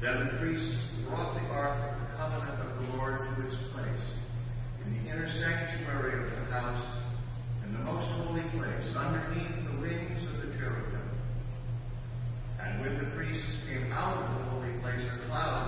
Then the priests brought the ark of the covenant of the Lord to its place in the inner sanctuary of the house, in the most holy place, underneath the wings of the cherubim. And when the priests came out of the holy place, a cloud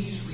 In